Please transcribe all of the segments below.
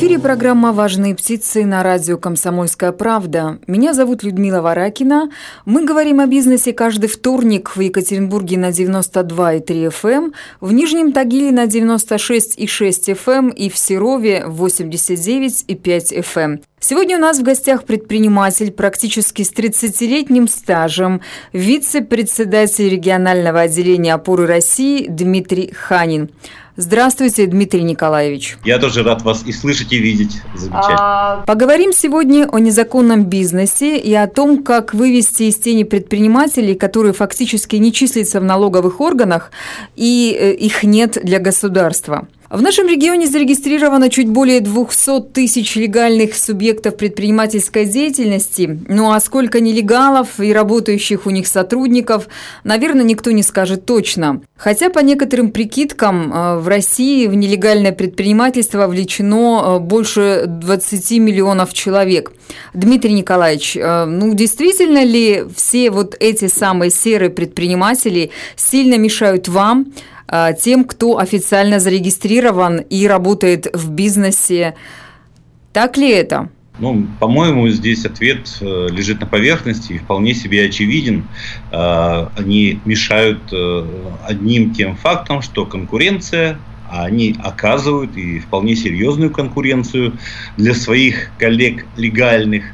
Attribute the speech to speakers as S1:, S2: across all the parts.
S1: Эфире программа «Важные птицы» на радио «Комсомольская правда». Меня зовут Людмила Варакина. Мы говорим о бизнесе каждый вторник в Екатеринбурге на 92,3 FM, эм, в Нижнем Тагиле на 96,6 FM эм и в Серове 89,5 FM. Сегодня у нас в гостях предприниматель практически с 30-летним стажем, вице-председатель регионального отделения опоры России Дмитрий Ханин. Здравствуйте, Дмитрий Николаевич.
S2: Я тоже рад вас и слышать, и видеть. Замечательно. А...
S1: Поговорим сегодня о незаконном бизнесе и о том, как вывести из тени предпринимателей, которые фактически не числятся в налоговых органах, и э, их нет для государства. В нашем регионе зарегистрировано чуть более 200 тысяч легальных субъектов предпринимательской деятельности. Ну а сколько нелегалов и работающих у них сотрудников, наверное, никто не скажет точно. Хотя по некоторым прикидкам э, в России в нелегальное предпринимательство вовлечено э, больше 20 миллионов человек. Дмитрий Николаевич, э, ну действительно ли все вот эти самые серые предприниматели сильно мешают вам тем, кто официально зарегистрирован и работает в бизнесе. Так ли это?
S2: Ну, по-моему, здесь ответ э, лежит на поверхности и вполне себе очевиден. Э, они мешают одним тем фактом, что конкуренция, а они оказывают и вполне серьезную конкуренцию для своих коллег легальных,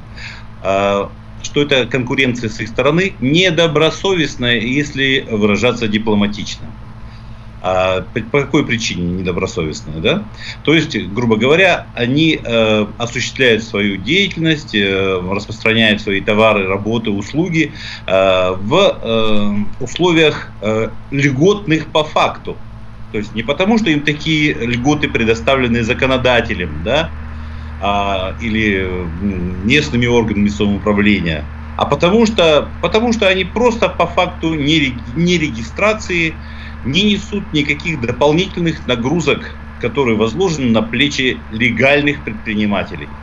S2: что эта конкуренция с их стороны недобросовестная, если выражаться дипломатично. А по какой причине недобросовестная, да? То есть, грубо говоря, они э, осуществляют свою деятельность, э, распространяют свои товары, работы, услуги э, в э, условиях э, льготных по факту. То есть не потому, что им такие льготы предоставлены законодателем, да, а, или местными органами самоуправления, а потому что, потому что они просто по факту нерегистрации не не несут никаких дополнительных нагрузок, которые возложены на плечи легальных предпринимателей.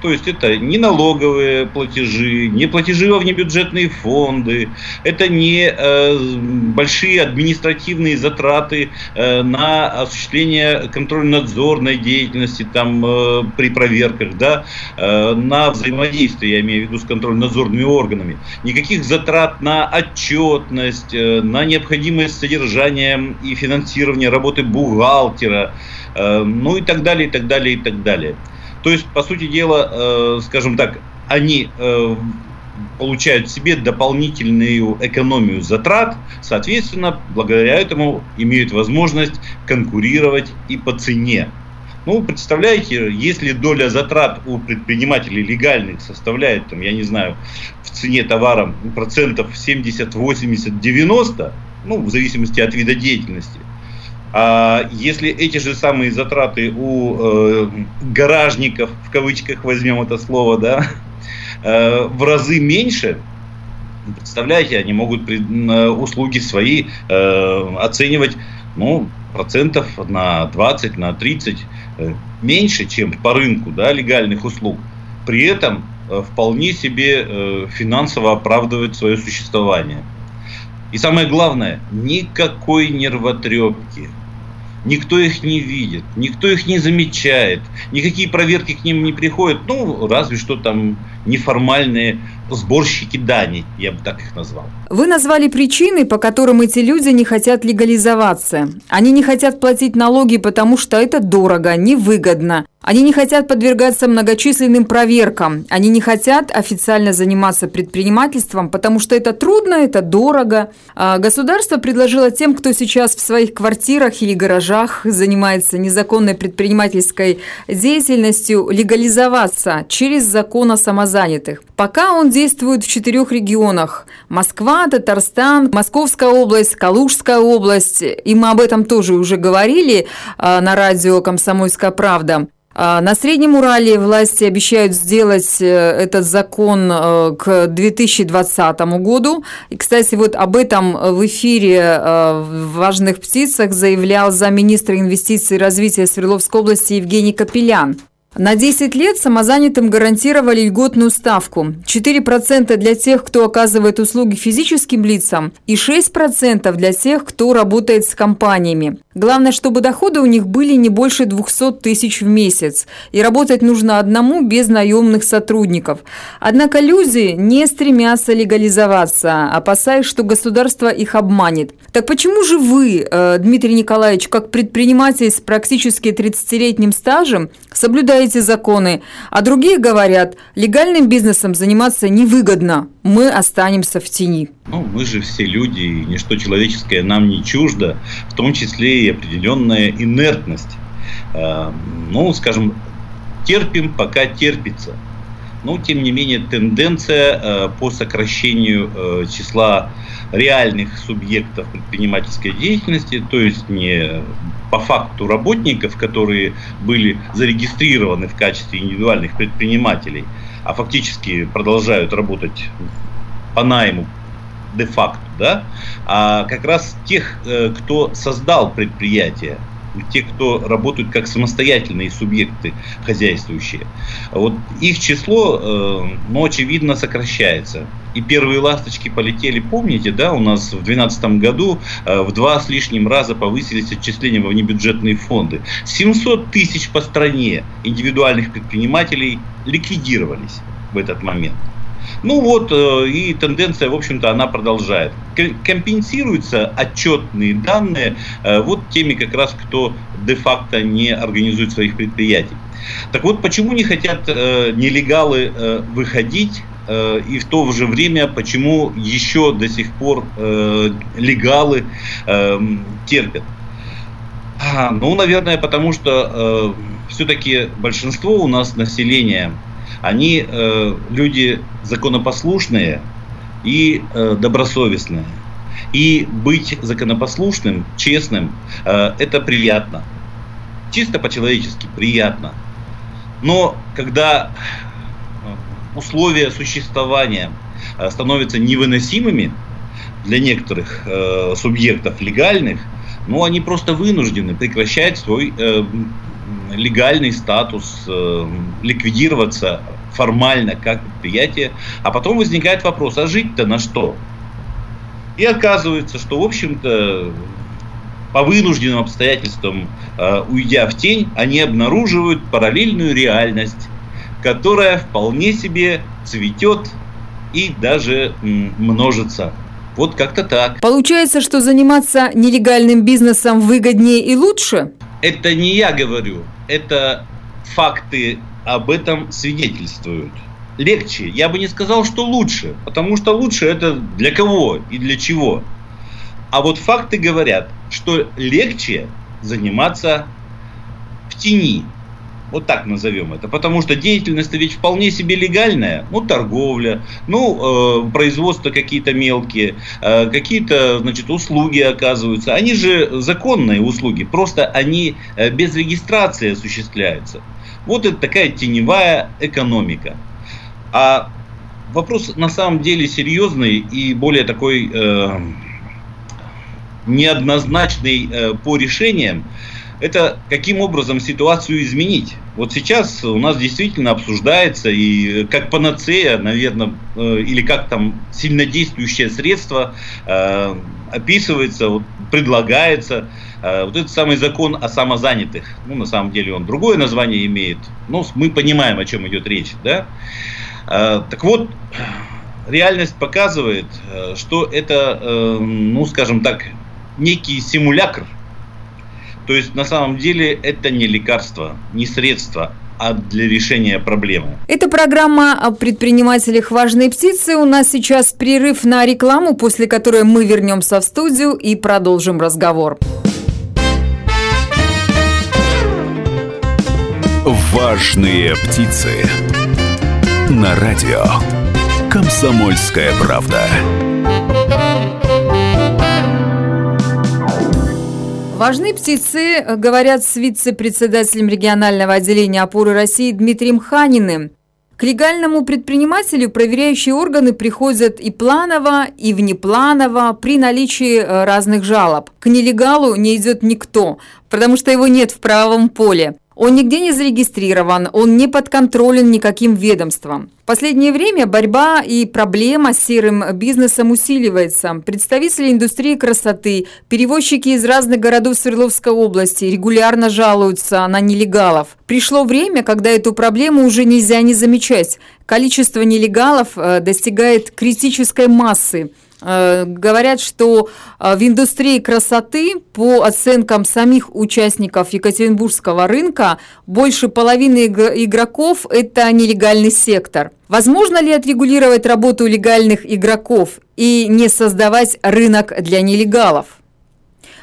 S2: То есть это не налоговые платежи, не платежи во внебюджетные фонды, это не э, большие административные затраты э, на осуществление контрольно-надзорной деятельности там, э, при проверках, да, э, на взаимодействие, я имею в виду с контрольно-надзорными органами. Никаких затрат на отчетность, э, на необходимость содержания и финансирования работы бухгалтера, э, ну и так далее, и так далее, и так далее. То есть, по сути дела, э, скажем так, они э, получают себе дополнительную экономию затрат, соответственно, благодаря этому имеют возможность конкурировать и по цене. Ну, представляете, если доля затрат у предпринимателей легальных составляет, там, я не знаю, в цене товара процентов 70, 80, 90, ну, в зависимости от вида деятельности, а если эти же самые затраты у э, гаражников, в кавычках возьмем это слово, да, э, в разы меньше, представляете, они могут при, э, услуги свои э, оценивать ну, процентов на 20, на 30 э, меньше, чем по рынку да, легальных услуг. При этом э, вполне себе э, финансово оправдывать свое существование. И самое главное, никакой нервотрепки. Никто их не видит, никто их не замечает, никакие проверки к ним не приходят. Ну, разве что там неформальные сборщики дани, я бы так их назвал.
S1: Вы назвали причины, по которым эти люди не хотят легализоваться. Они не хотят платить налоги, потому что это дорого, невыгодно. Они не хотят подвергаться многочисленным проверкам. Они не хотят официально заниматься предпринимательством, потому что это трудно, это дорого. А государство предложило тем, кто сейчас в своих квартирах или гаражах занимается незаконной предпринимательской деятельностью, легализоваться через закон о самозанятых. Пока он действует в четырех регионах – Москва, Татарстан, Московская область, Калужская область. И мы об этом тоже уже говорили а, на радио «Комсомольская правда». А, на Среднем Урале власти обещают сделать э, этот закон э, к 2020 году. И, кстати, вот об этом в эфире э, в «Важных птицах» заявлял замминистра инвестиций и развития Свердловской области Евгений Капелян. На 10 лет самозанятым гарантировали льготную ставку. 4% для тех, кто оказывает услуги физическим лицам и 6% для тех, кто работает с компаниями. Главное, чтобы доходы у них были не больше 200 тысяч в месяц. И работать нужно одному без наемных сотрудников. Однако люди не стремятся легализоваться, опасаясь, что государство их обманет. Так почему же вы, э, Дмитрий Николаевич, как предприниматель с практически 30-летним стажем, соблюдаете законы, а другие говорят, легальным бизнесом заниматься невыгодно, мы останемся в тени?
S2: Ну, мы же все люди, и ничто человеческое нам не чуждо, в том числе и определенная инертность. Э, ну, скажем, терпим, пока терпится. Но, тем не менее, тенденция э, по сокращению э, числа реальных субъектов предпринимательской деятельности, то есть не по факту работников, которые были зарегистрированы в качестве индивидуальных предпринимателей, а фактически продолжают работать по найму де-факто, да, а как раз тех, э, кто создал предприятие, те, кто работают как самостоятельные субъекты хозяйствующие. Вот их число, э, ну, очевидно, сокращается. И первые ласточки полетели, помните, да, у нас в 2012 году э, в два с лишним раза повысились отчисления во внебюджетные фонды. 700 тысяч по стране индивидуальных предпринимателей ликвидировались в этот момент. Ну вот, э, и тенденция, в общем-то, она продолжает. Компенсируются отчетные данные э, вот теми как раз, кто де-факто не организует своих предприятий. Так вот, почему не хотят э, нелегалы выходить и в то же время, почему еще до сих пор легалы терпят? А, ну, наверное, потому что все-таки большинство у нас населения они э, люди законопослушные и э, добросовестные. И быть законопослушным, честным, э, это приятно. Чисто по-человечески приятно. Но когда условия существования э, становятся невыносимыми для некоторых э, субъектов легальных, ну, они просто вынуждены прекращать свой э, легальный статус, э, ликвидироваться формально как предприятие, а потом возникает вопрос, а жить-то на что? И оказывается, что, в общем-то, по вынужденным обстоятельствам, э, уйдя в тень, они обнаруживают параллельную реальность, которая вполне себе цветет и даже множится. Вот как-то так.
S1: Получается, что заниматься нелегальным бизнесом выгоднее и лучше?
S2: Это не я говорю, это факты об этом свидетельствуют. Легче. Я бы не сказал, что лучше, потому что лучше это для кого и для чего. А вот факты говорят, что легче заниматься в тени, вот так назовем это. Потому что деятельность ведь вполне себе легальная. Ну, торговля, ну, э, производство какие-то мелкие, э, какие-то, значит, услуги оказываются. Они же законные услуги, просто они э, без регистрации осуществляются. Вот это такая теневая экономика. А вопрос на самом деле серьезный и более такой э, неоднозначный э, по решениям это каким образом ситуацию изменить. Вот сейчас у нас действительно обсуждается и как панацея, наверное, э, или как там сильнодействующее средство э, описывается, предлагается э, вот этот самый закон о самозанятых. Ну, на самом деле он другое название имеет, но мы понимаем, о чем идет речь, да. Э, так вот, реальность показывает, э, что это, э, ну, скажем так, некий симулякр то есть на самом деле это не лекарство, не средство, а для решения проблемы.
S1: Это программа о предпринимателях «Важные птицы». У нас сейчас перерыв на рекламу, после которой мы вернемся в студию и продолжим разговор.
S3: «Важные птицы» на радио «Комсомольская правда».
S1: Важны птицы, говорят с вице-председателем регионального отделения опоры России Дмитрием Ханиным. К легальному предпринимателю проверяющие органы приходят и планово, и внепланово при наличии э, разных жалоб. К нелегалу не идет никто, потому что его нет в правовом поле. Он нигде не зарегистрирован, он не подконтролен никаким ведомством. В последнее время борьба и проблема с серым бизнесом усиливается. Представители индустрии красоты, перевозчики из разных городов Свердловской области регулярно жалуются на нелегалов. Пришло время, когда эту проблему уже нельзя не замечать. Количество нелегалов э, достигает критической массы. Э, говорят, что э, в индустрии красоты, по оценкам самих участников Екатеринбургского рынка, больше половины игроков – это нелегальный сектор. Возможно ли отрегулировать работу легальных игроков и не создавать рынок для нелегалов?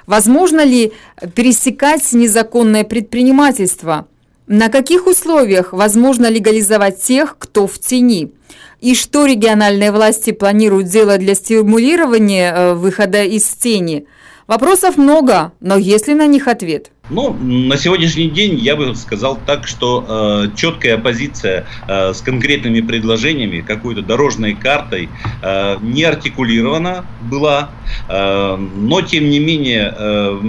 S1: Возможно ли пересекать незаконное предпринимательство? На каких условиях возможно легализовать тех, кто в тени? И что региональные власти планируют делать для стимулирования э, выхода из тени? Вопросов много, но есть ли на них ответ?
S2: Ну, на сегодняшний день я бы сказал так, что э, четкая позиция э, с конкретными предложениями, какой-то дорожной картой э, не артикулирована была, э, но тем не менее э,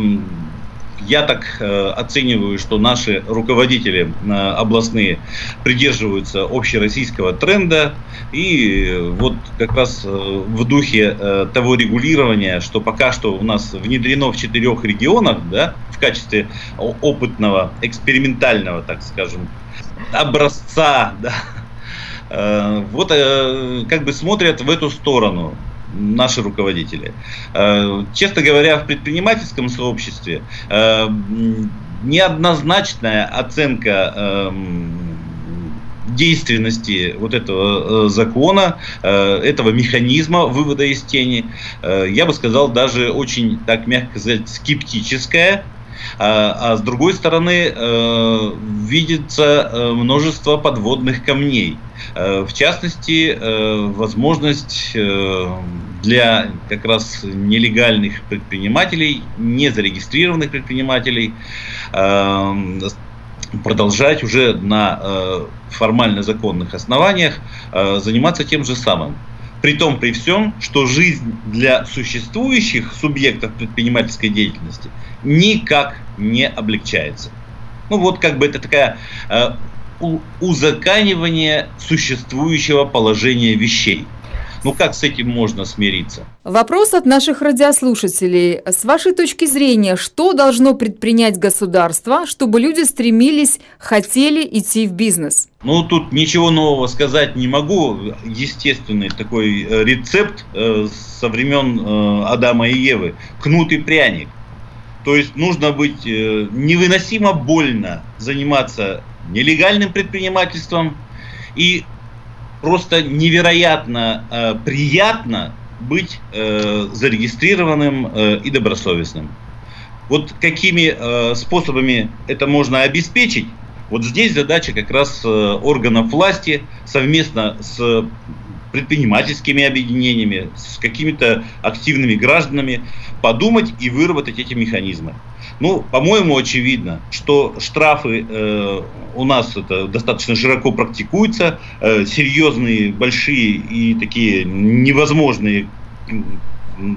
S2: я так э, оцениваю, что наши руководители э, областные придерживаются общероссийского тренда. И вот как раз э, в духе э, того регулирования, что пока что у нас внедрено в четырех регионах, да, в качестве опытного, экспериментального, так скажем, образца, да, э, вот э, как бы смотрят в эту сторону наши руководители. Э, честно говоря, в предпринимательском сообществе э, неоднозначная оценка эм, действенности вот этого э, закона, этого механизма вывода из тени, я бы сказал, даже очень, так мягко сказать, скептическая. А, а с другой стороны, видится множество подводных камней. В частности, возможность для как раз нелегальных предпринимателей, незарегистрированных предпринимателей, продолжать уже на э, формально законных основаниях э, заниматься тем же самым. При том, при всем, что жизнь для существующих субъектов предпринимательской деятельности никак не облегчается. Ну вот как бы это такая э, узаканивание существующего положения вещей. Ну как с этим можно смириться?
S1: Вопрос от наших радиослушателей. С вашей точки зрения, что должно предпринять государство, чтобы люди стремились, хотели идти в бизнес?
S2: Ну, тут ничего нового сказать не могу. Естественный такой э, рецепт э, со времен э, Адама и Евы. Кнут и пряник. То есть нужно быть невыносимо больно заниматься нелегальным предпринимательством и просто невероятно э, приятно быть э, зарегистрированным э, и добросовестным. Вот какими э, способами это можно обеспечить? Вот здесь задача как раз э, органов власти совместно с предпринимательскими объединениями, с какими-то активными гражданами подумать и выработать эти механизмы. Ну, по-моему, очевидно, что штрафы э, у нас это достаточно широко практикуются, э, серьезные, большие и такие невозможные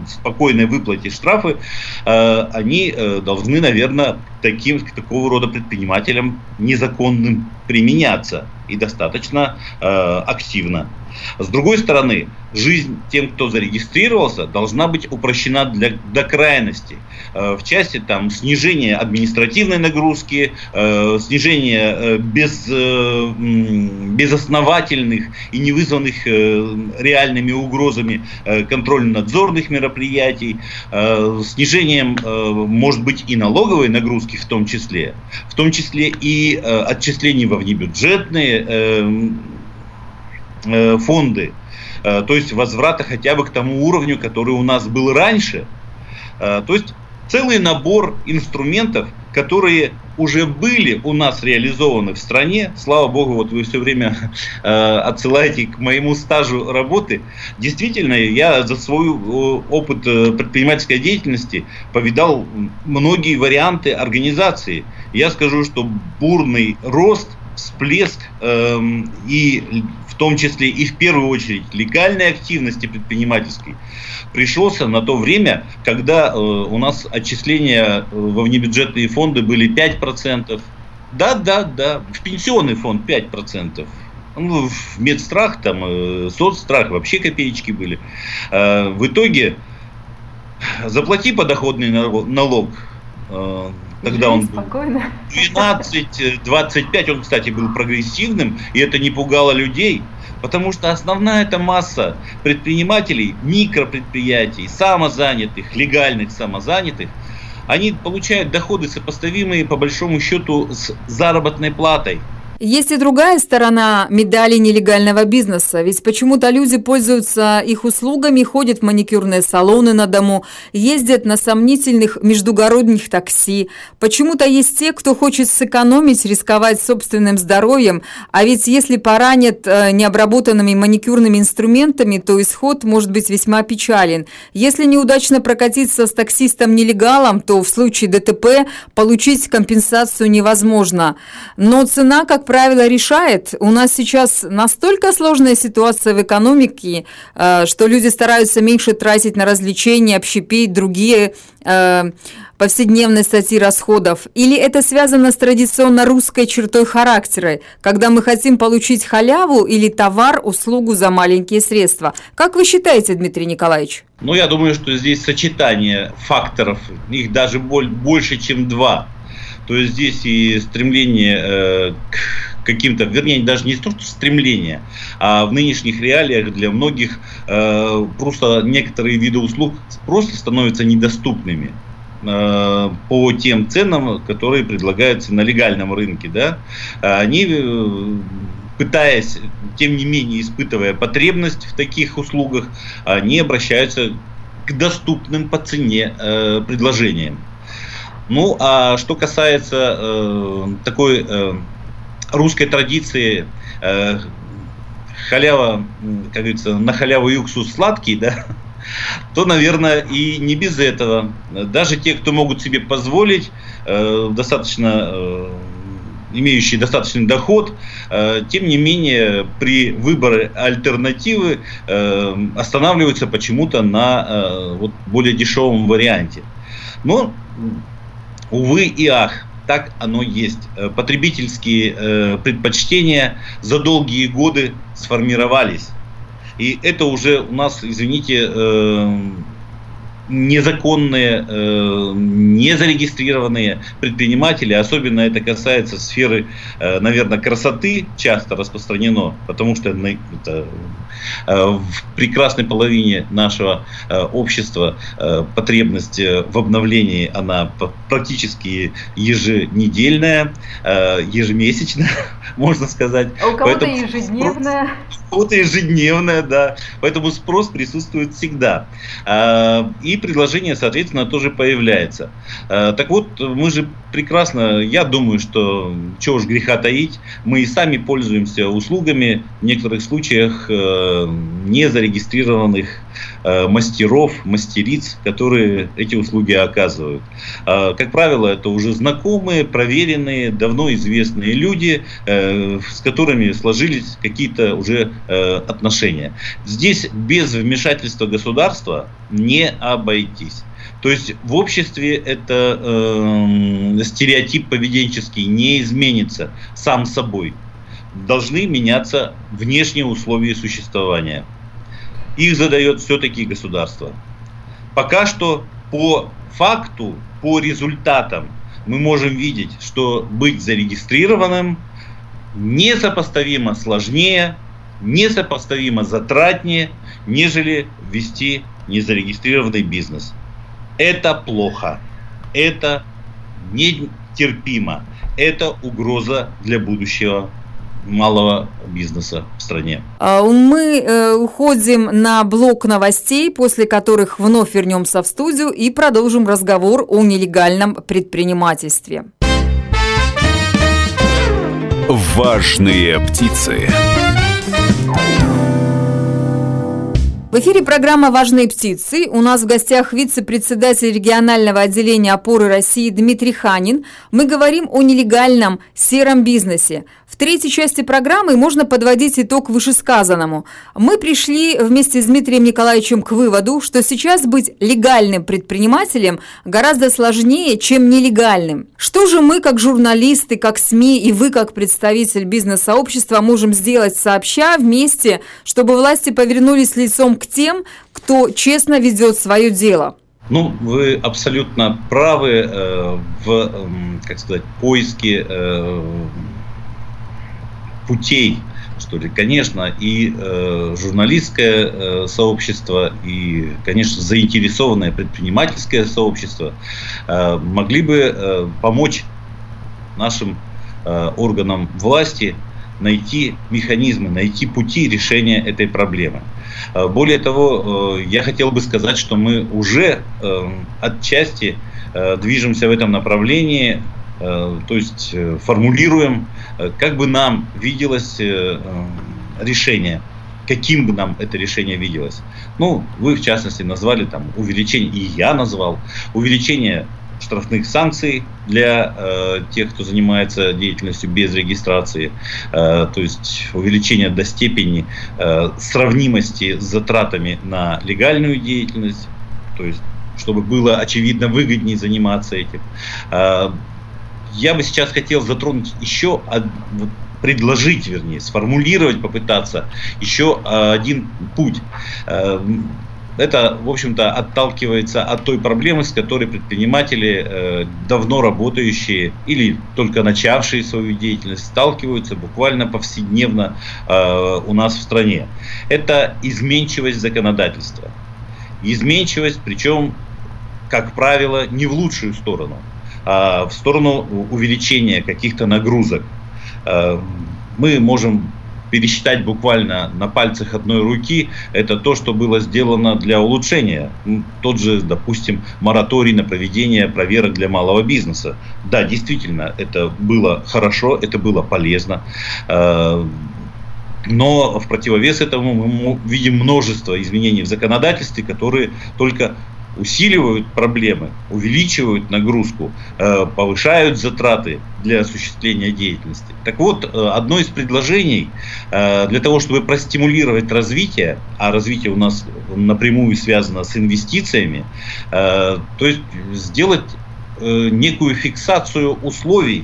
S2: спокойной выплате штрафы, э, они э, должны, наверное, таким, такого рода предпринимателям незаконным применяться и достаточно активно. С другой стороны, жизнь тем, кто зарегистрировался, должна быть упрощена для, до крайности. Э, в части там, снижения административной нагрузки, э, снижения э, без, безосновательных и не вызванных реальными угрозами контрольно-надзорных мероприятий, снижением, может быть, и налоговой нагрузки в том числе, в том числе и отчислений во внебюджетные фонды, то есть возврата хотя бы к тому уровню, который у нас был раньше. То есть целый набор инструментов, которые уже были у нас реализованы в стране. Слава богу, вот вы все время э, отсылаете к моему стажу работы. Действительно, я за свой э, опыт э, предпринимательской деятельности повидал многие варианты организации. Я скажу, что бурный рост, всплеск э, и том числе и в первую очередь легальной активности предпринимательской пришелся на то время, когда э, у нас отчисления э, во внебюджетные фонды были 5%, Да, да, да. В пенсионный фонд 5%. Ну, в медстрах, там, э, соцстрах вообще копеечки были. Э, в итоге заплати подоходный налог. Э, тогда он был 12-25, он, кстати, был прогрессивным, и это не пугало людей. Потому что основная эта масса предпринимателей, микропредприятий, самозанятых, легальных самозанятых, они получают доходы, сопоставимые по большому счету с заработной платой.
S1: Есть и другая сторона медали нелегального бизнеса, ведь почему-то люди пользуются их услугами, ходят в маникюрные салоны на дому, ездят на сомнительных междугородних такси. Почему-то есть те, кто хочет сэкономить, рисковать собственным здоровьем, а ведь если поранят э, необработанными маникюрными инструментами, то исход может быть весьма печален. Если неудачно прокатиться с таксистом-нелегалом, то в случае ДТП получить компенсацию невозможно. Но цена, как правило, решает. У нас сейчас настолько сложная ситуация в экономике, э, что люди стараются меньше тратить на развлечения, общепить, другие э, повседневной статьи расходов? Или это связано с традиционно русской чертой характера, когда мы хотим получить халяву или товар, услугу за маленькие средства? Как вы считаете, Дмитрий Николаевич?
S2: Ну, я думаю, что здесь сочетание факторов, их даже больше, чем два – то есть здесь и стремление э, к каким-то, вернее, даже не то, что стремление, а в нынешних реалиях для многих э, просто некоторые виды услуг просто становятся недоступными э, по тем ценам, которые предлагаются на легальном рынке, да, они пытаясь, тем не менее, испытывая потребность в таких услугах, они обращаются к доступным по цене предложениям. Ну, а что касается э, такой э, русской традиции, э, халява, как говорится, на халяву и сладкий, да, то, наверное, и не без этого. Даже те, кто могут себе позволить, э, достаточно э, имеющие достаточный доход, э, тем не менее при выборе альтернативы э, останавливаются почему-то на э, вот, более дешевом варианте. Но увы и ах, так оно есть. Э, потребительские э, предпочтения за долгие годы сформировались. И это уже у нас, извините, э, незаконные, э, незарегистрированные предприниматели, особенно это касается сферы, э, наверное, красоты, часто распространено, потому что это, э, в прекрасной половине нашего общества потребность в обновлении, она практически еженедельная, ежемесячная, можно сказать.
S1: А у кого-то ежедневная.
S2: У кого-то ежедневная, да. Поэтому спрос присутствует всегда. И предложение, соответственно, тоже появляется. Э, так вот, мы же прекрасно, я думаю, что чего уж греха таить, мы и сами пользуемся услугами, в некоторых случаях э, не зарегистрированных э, мастеров, мастериц, которые эти услуги оказывают. Как правило, это уже знакомые, проверенные, давно известные люди, с которыми сложились какие-то уже отношения. Здесь без вмешательства государства не обойтись. То есть в обществе это э, стереотип поведенческий не изменится сам собой. Должны меняться внешние условия существования. Их задает все-таки государство. Пока что по факту, по результатам мы можем видеть, что быть зарегистрированным несопоставимо сложнее, несопоставимо затратнее, нежели вести незарегистрированный бизнес. Это плохо. Это нетерпимо. Это угроза для будущего малого бизнеса в стране.
S1: А, мы э, уходим на блок новостей, после которых вновь вернемся в студию и продолжим разговор о нелегальном предпринимательстве.
S3: Важные птицы.
S1: В эфире программа «Важные птицы». У нас в гостях вице-председатель регионального отделения опоры России Дмитрий Ханин. Мы говорим о нелегальном сером бизнесе. В третьей части программы можно подводить итог вышесказанному. Мы пришли вместе с Дмитрием Николаевичем к выводу, что сейчас быть легальным предпринимателем гораздо сложнее, чем нелегальным. Что же мы, как журналисты, как СМИ и вы, как представитель бизнес-сообщества, можем сделать сообща вместе, чтобы власти повернулись лицом к тем, кто честно ведет свое дело?
S2: Ну, вы абсолютно правы э, в, э, как сказать, поиске э, путей, что ли. Конечно, и э, журналистское э, сообщество, и, конечно, заинтересованное предпринимательское сообщество э, могли бы э, помочь нашим э, органам власти найти механизмы, найти пути решения этой проблемы. Э, более того, э, я хотел бы сказать, что мы уже э, отчасти движемся в этом направлении, то есть формулируем, как бы нам виделось решение, каким бы нам это решение виделось. Ну, вы в частности назвали там увеличение, и я назвал, увеличение штрафных санкций для э, тех, кто занимается деятельностью без регистрации, э, то есть увеличение до степени э, сравнимости с затратами на легальную деятельность, то есть чтобы было очевидно выгоднее заниматься этим. Э, я бы сейчас хотел затронуть еще предложить, вернее, сформулировать, попытаться еще один путь. Это, в общем-то, отталкивается от той проблемы, с которой предприниматели, э, давно работающие или только начавшие свою деятельность, сталкиваются буквально повседневно э, у нас в стране. Это изменчивость законодательства. Изменчивость, причем, как правило, не в лучшую сторону, а в сторону увеличения каких-то нагрузок. Э, мы можем пересчитать буквально на пальцах одной руки, это то, что было сделано для улучшения. Тот же, допустим, мораторий на проведение проверок для малого бизнеса. Да, действительно, это было хорошо, это было полезно. Э, но в противовес этому мы видим множество изменений в законодательстве, которые только усиливают проблемы, увеличивают нагрузку, э, повышают затраты для осуществления деятельности. Так вот, э, одно из предложений э, для того, чтобы простимулировать развитие, а развитие у нас напрямую связано с инвестициями, то есть сделать некую фиксацию условий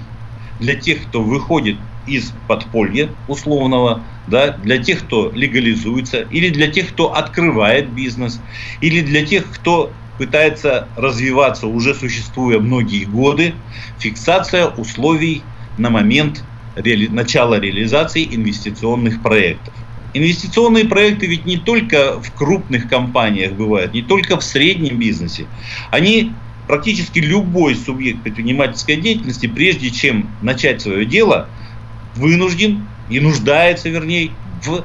S2: для тех, кто выходит из подполья условного, да, для тех, кто легализуется, или для тех, кто открывает бизнес, или для тех, кто пытается развиваться уже существуя многие годы, фиксация условий на момент реали- начала реализации инвестиционных проектов. Инвестиционные проекты ведь не только в крупных компаниях бывают, не только в среднем бизнесе. Они практически любой субъект предпринимательской деятельности, прежде чем начать свое дело, вынужден и нуждается, вернее, в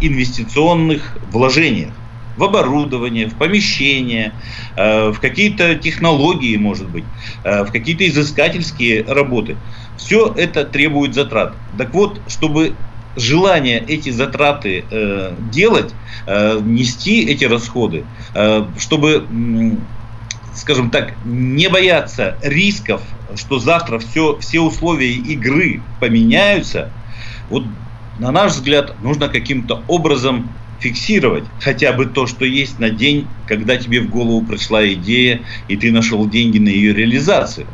S2: инвестиционных вложениях в оборудование, в помещение, э, в какие-то технологии, может быть, э, в какие-то изыскательские работы. Все это требует затрат. Так вот, чтобы желание эти затраты э, делать, нести эти расходы, чтобы, скажем так, не бояться рисков, что завтра все, все условия игры поменяются, вот на наш взгляд, нужно каким-то образом фиксировать хотя бы то, что есть на день, когда тебе в голову пришла идея, и ты нашел деньги на ее реализацию.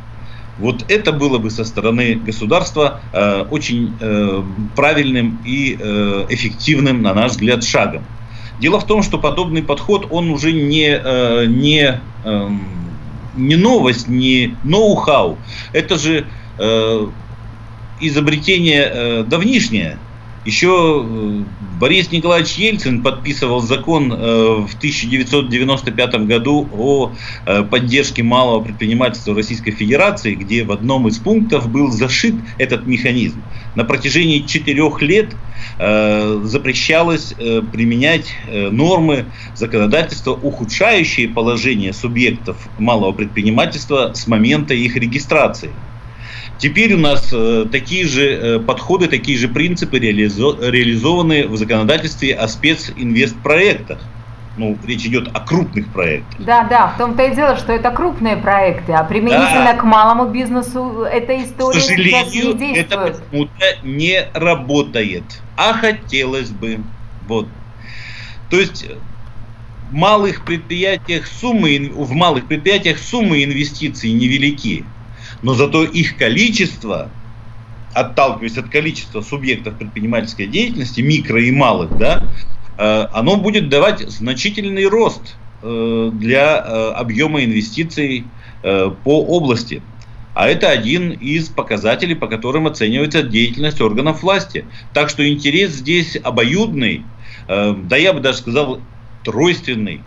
S2: Вот это было бы со стороны государства э, очень э, правильным и э, эффективным, на наш взгляд, шагом. Дело в том, что подобный подход, он уже не, э, не, э, не новость, не ноу-хау. Это же э, изобретение э, давнишнее. Еще э, Борис Николаевич Ельцин подписывал закон э, в 1995 году о э, поддержке малого предпринимательства Российской Федерации, где в одном из пунктов был зашит этот механизм. На протяжении четырех лет запрещалось применять нормы законодательства, ухудшающие положение субъектов малого предпринимательства с момента их регистрации. Теперь у нас э, такие же э, подходы, такие же принципы реализо реализованы в законодательстве о специнвестпроектах. ну, речь идет о крупных проектах.
S1: Да, да, в том-то и дело, что это крупные проекты, а применительно да. к малому бизнесу эта история
S2: к сожалению, не это почему-то не работает. А хотелось бы. Вот. То есть малых предприятиях суммы, в малых предприятиях суммы инвестиций невелики, но зато их количество, отталкиваясь от количества субъектов предпринимательской деятельности, микро и малых, да, Э, оно будет давать значительный рост э, для э, объема инвестиций по области. А это один из показателей, по которым оценивается деятельность органов власти. Так что интерес здесь обоюдный, да я бы даже сказал тройственный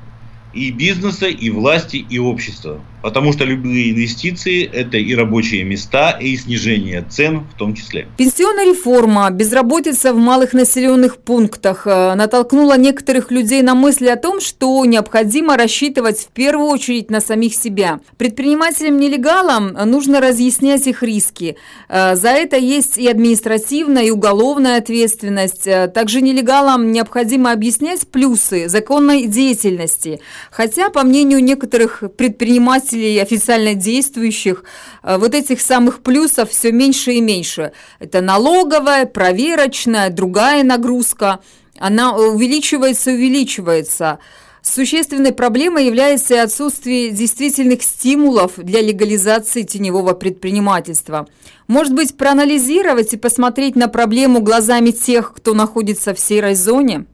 S2: и бизнеса, и власти, и общества. Потому что любые инвестиции – это и рабочие места, и снижение цен в том числе.
S1: Пенсионная реформа, безработица в малых населенных пунктах э, натолкнула некоторых людей на мысли о том, что необходимо рассчитывать в первую очередь на самих себя. Предпринимателям-нелегалам нужно разъяснять их риски. Э, за это есть и административная, и уголовная ответственность. Э, также нелегалам необходимо объяснять плюсы законной деятельности. Хотя, по мнению некоторых предпринимателей, представителей официально действующих э, вот этих самых плюсов все меньше и меньше. Это налоговая, проверочная, другая нагрузка. Она увеличивается, увеличивается. Существенной проблемой является отсутствие действительных стимулов для легализации теневого предпринимательства. Может быть, проанализировать и посмотреть на проблему глазами тех, кто находится в серой зоне?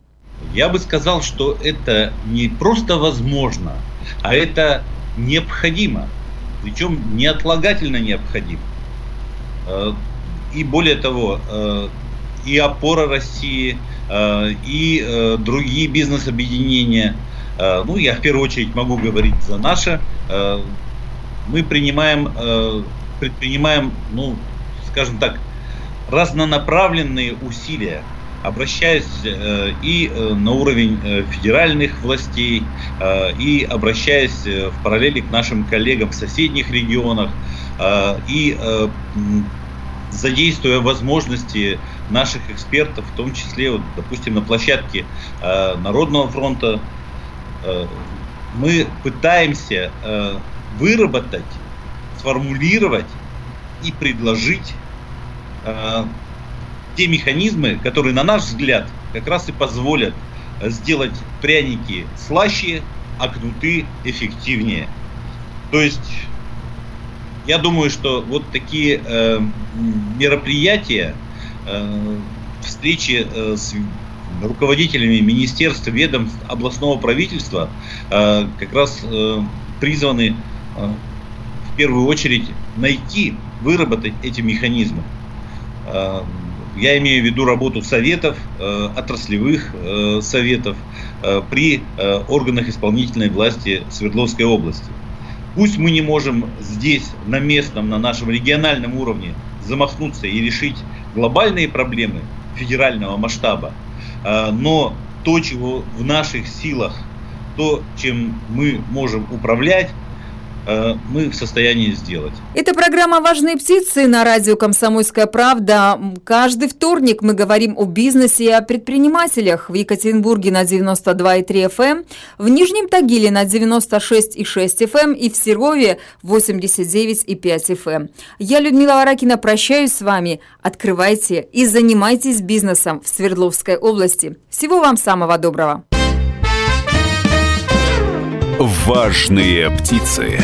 S2: Я бы сказал, что это не просто возможно, а это необходимо, причем неотлагательно необходимо. Э, и более того, э, и опора России, э, и другие бизнес-объединения, ну, я в первую очередь могу говорить за наше, мы принимаем, предпринимаем, ну, скажем так, разнонаправленные усилия обращаясь э, и э, на уровень э, федеральных властей, и обращаясь в параллели к нашим коллегам в соседних регионах, и задействуя возможности наших экспертов, в том числе, вот, допустим, на площадке Народного фронта, мы пытаемся выработать, сформулировать и предложить те механизмы, которые, на наш взгляд, как раз и позволят сделать пряники слаще, а кнуты эффективнее. То есть, я думаю, что вот такие э, мероприятия, э, встречи э, с руководителями министерств, ведомств, областного правительства э, как раз э, призваны э, в первую очередь найти, выработать эти механизмы. Э, я имею в виду работу советов, э, отраслевых э, советов э, при органах исполнительной власти Свердловской области. Пусть мы не можем здесь, на местном, на нашем региональном уровне замахнуться и решить глобальные проблемы федерального масштаба, но то, чего в наших силах, то, чем мы можем управлять, мы в состоянии сделать.
S1: Это программа «Важные птицы» на радио «Комсомольская правда». Каждый вторник мы говорим о бизнесе и о предпринимателях в Екатеринбурге на 92,3 FM, эм, в Нижнем Тагиле на 96,6 FM эм и в Серове 89,5 FM. Эм. Я, Людмила Варакина, прощаюсь с вами. Открывайте и занимайтесь бизнесом в Свердловской области. Всего вам самого доброго.
S3: Важные птицы.